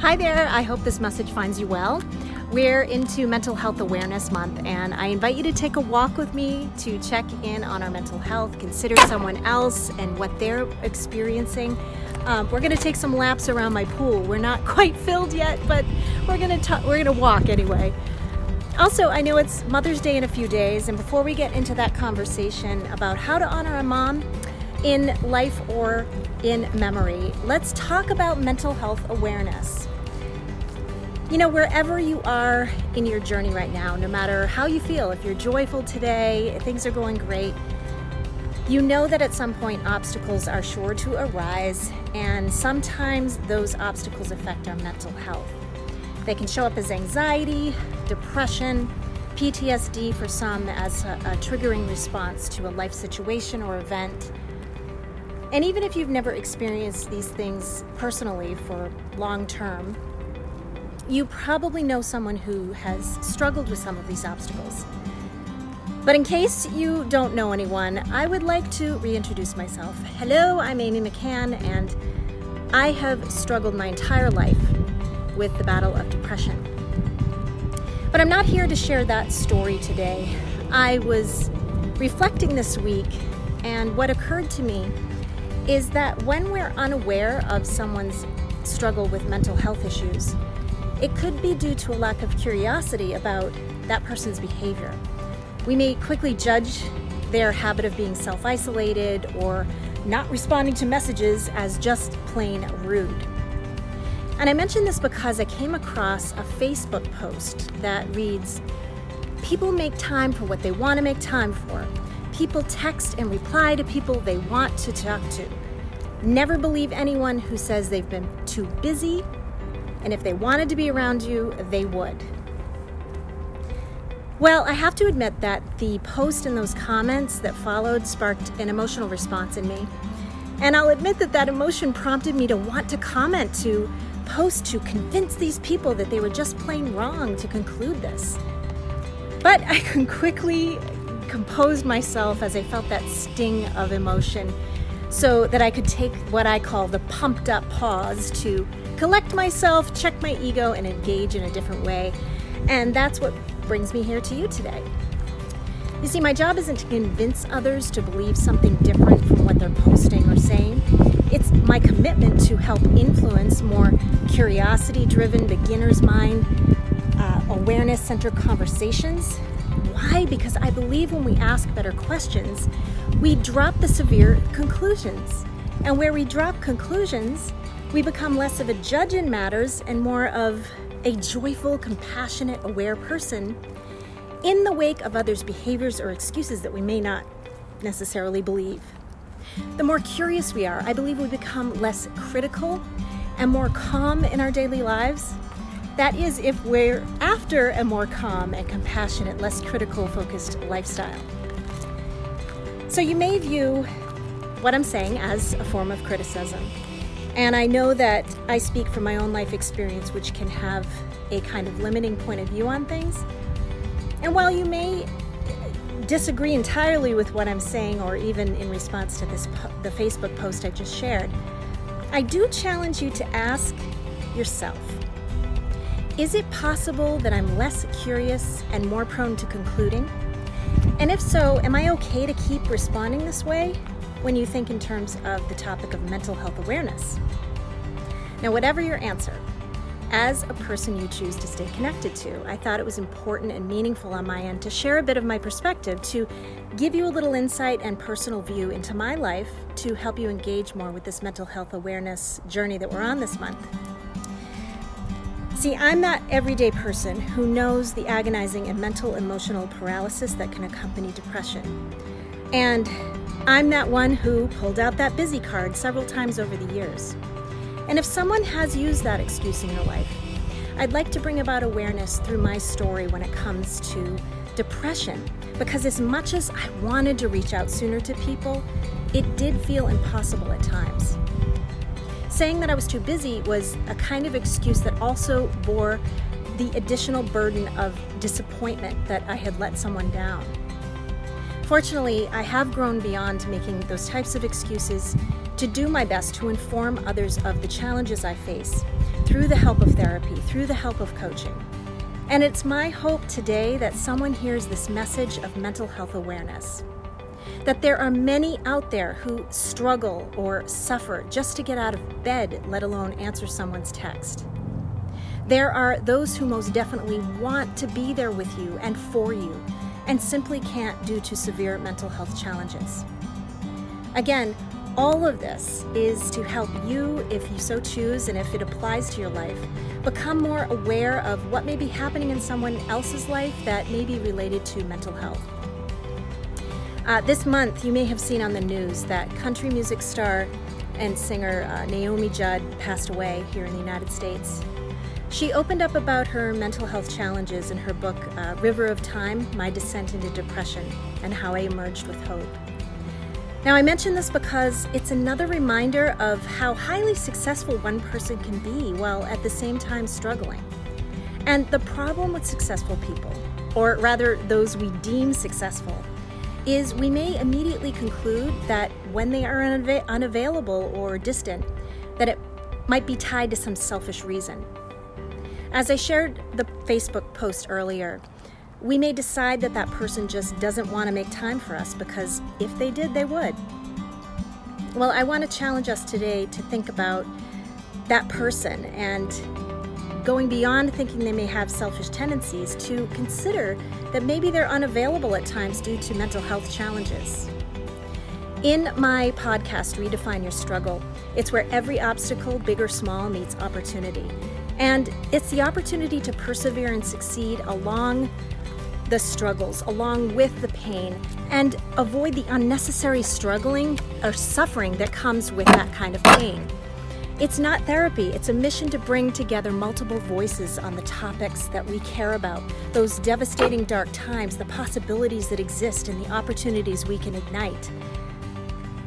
Hi there, I hope this message finds you well. We're into Mental Health Awareness Month, and I invite you to take a walk with me to check in on our mental health, consider someone else and what they're experiencing. Um, we're going to take some laps around my pool. We're not quite filled yet, but we're going to we're going to walk anyway. Also, I know it's Mother's Day in a few days, and before we get into that conversation about how to honor a mom in life or in memory, let's talk about mental health awareness. You know, wherever you are in your journey right now, no matter how you feel, if you're joyful today, things are going great, you know that at some point obstacles are sure to arise, and sometimes those obstacles affect our mental health. They can show up as anxiety, depression, PTSD for some as a, a triggering response to a life situation or event. And even if you've never experienced these things personally for long term, you probably know someone who has struggled with some of these obstacles. But in case you don't know anyone, I would like to reintroduce myself. Hello, I'm Amy McCann, and I have struggled my entire life with the battle of depression. But I'm not here to share that story today. I was reflecting this week, and what occurred to me is that when we're unaware of someone's struggle with mental health issues, it could be due to a lack of curiosity about that person's behavior. We may quickly judge their habit of being self isolated or not responding to messages as just plain rude. And I mention this because I came across a Facebook post that reads People make time for what they want to make time for. People text and reply to people they want to talk to. Never believe anyone who says they've been too busy and if they wanted to be around you, they would. Well, I have to admit that the post and those comments that followed sparked an emotional response in me. And I'll admit that that emotion prompted me to want to comment, to post, to convince these people that they were just plain wrong to conclude this. But I can quickly compose myself as I felt that sting of emotion so that I could take what I call the pumped up pause to collect myself, check my ego, and engage in a different way. And that's what brings me here to you today. You see, my job isn't to convince others to believe something different from what they're posting or saying. It's my commitment to help influence more curiosity driven, beginner's mind, uh, awareness centered conversations. Why? Because I believe when we ask better questions, we drop the severe conclusions. And where we drop conclusions, we become less of a judge in matters and more of a joyful, compassionate, aware person in the wake of others' behaviors or excuses that we may not necessarily believe. The more curious we are, I believe we become less critical and more calm in our daily lives. That is, if we're after a more calm and compassionate, less critical focused lifestyle. So you may view what I'm saying as a form of criticism. And I know that I speak from my own life experience, which can have a kind of limiting point of view on things. And while you may disagree entirely with what I'm saying, or even in response to this the Facebook post I just shared, I do challenge you to ask yourself: Is it possible that I'm less curious and more prone to concluding? And if so, am I okay to keep responding this way? when you think in terms of the topic of mental health awareness. Now, whatever your answer, as a person you choose to stay connected to, I thought it was important and meaningful on my end to share a bit of my perspective to give you a little insight and personal view into my life to help you engage more with this mental health awareness journey that we're on this month. See, I'm that everyday person who knows the agonizing and mental emotional paralysis that can accompany depression. And I'm that one who pulled out that busy card several times over the years. And if someone has used that excuse in your life, I'd like to bring about awareness through my story when it comes to depression. Because as much as I wanted to reach out sooner to people, it did feel impossible at times. Saying that I was too busy was a kind of excuse that also bore the additional burden of disappointment that I had let someone down. Fortunately, I have grown beyond making those types of excuses to do my best to inform others of the challenges I face through the help of therapy, through the help of coaching. And it's my hope today that someone hears this message of mental health awareness. That there are many out there who struggle or suffer just to get out of bed, let alone answer someone's text. There are those who most definitely want to be there with you and for you, and simply can't due to severe mental health challenges. Again, all of this is to help you, if you so choose and if it applies to your life, become more aware of what may be happening in someone else's life that may be related to mental health. Uh, this month, you may have seen on the news that country music star and singer uh, Naomi Judd passed away here in the United States. She opened up about her mental health challenges in her book, uh, River of Time My Descent into Depression and How I Emerged with Hope. Now, I mention this because it's another reminder of how highly successful one person can be while at the same time struggling. And the problem with successful people, or rather those we deem successful, is we may immediately conclude that when they are unava- unavailable or distant, that it might be tied to some selfish reason. As I shared the Facebook post earlier, we may decide that that person just doesn't want to make time for us because if they did, they would. Well, I want to challenge us today to think about that person and going beyond thinking they may have selfish tendencies to consider that maybe they're unavailable at times due to mental health challenges. In my podcast, Redefine Your Struggle, it's where every obstacle, big or small, meets opportunity. And it's the opportunity to persevere and succeed along the struggles, along with the pain, and avoid the unnecessary struggling or suffering that comes with that kind of pain. It's not therapy, it's a mission to bring together multiple voices on the topics that we care about, those devastating dark times, the possibilities that exist, and the opportunities we can ignite.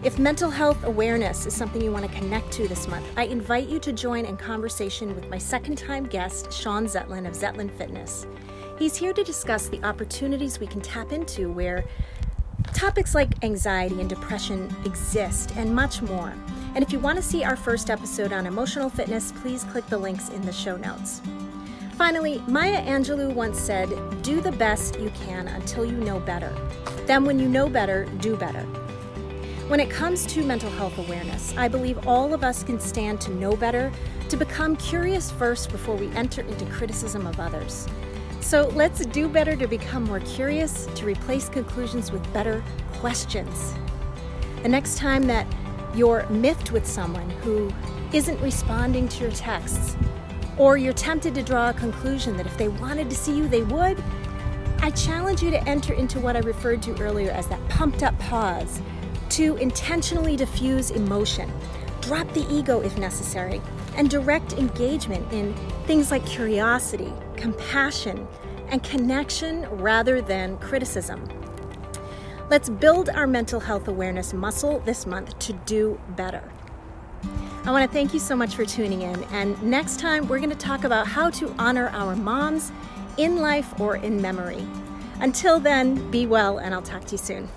If mental health awareness is something you want to connect to this month, I invite you to join in conversation with my second time guest, Sean Zetlin of Zetlin Fitness. He's here to discuss the opportunities we can tap into where topics like anxiety and depression exist, and much more. And if you want to see our first episode on emotional fitness, please click the links in the show notes. Finally, Maya Angelou once said, Do the best you can until you know better. Then, when you know better, do better. When it comes to mental health awareness, I believe all of us can stand to know better, to become curious first before we enter into criticism of others. So let's do better to become more curious, to replace conclusions with better questions. The next time that you're miffed with someone who isn't responding to your texts, or you're tempted to draw a conclusion that if they wanted to see you, they would, I challenge you to enter into what I referred to earlier as that pumped up pause to intentionally diffuse emotion, drop the ego if necessary, and direct engagement in things like curiosity, compassion, and connection rather than criticism. Let's build our mental health awareness muscle this month to do better. I want to thank you so much for tuning in, and next time we're going to talk about how to honor our moms in life or in memory. Until then, be well, and I'll talk to you soon.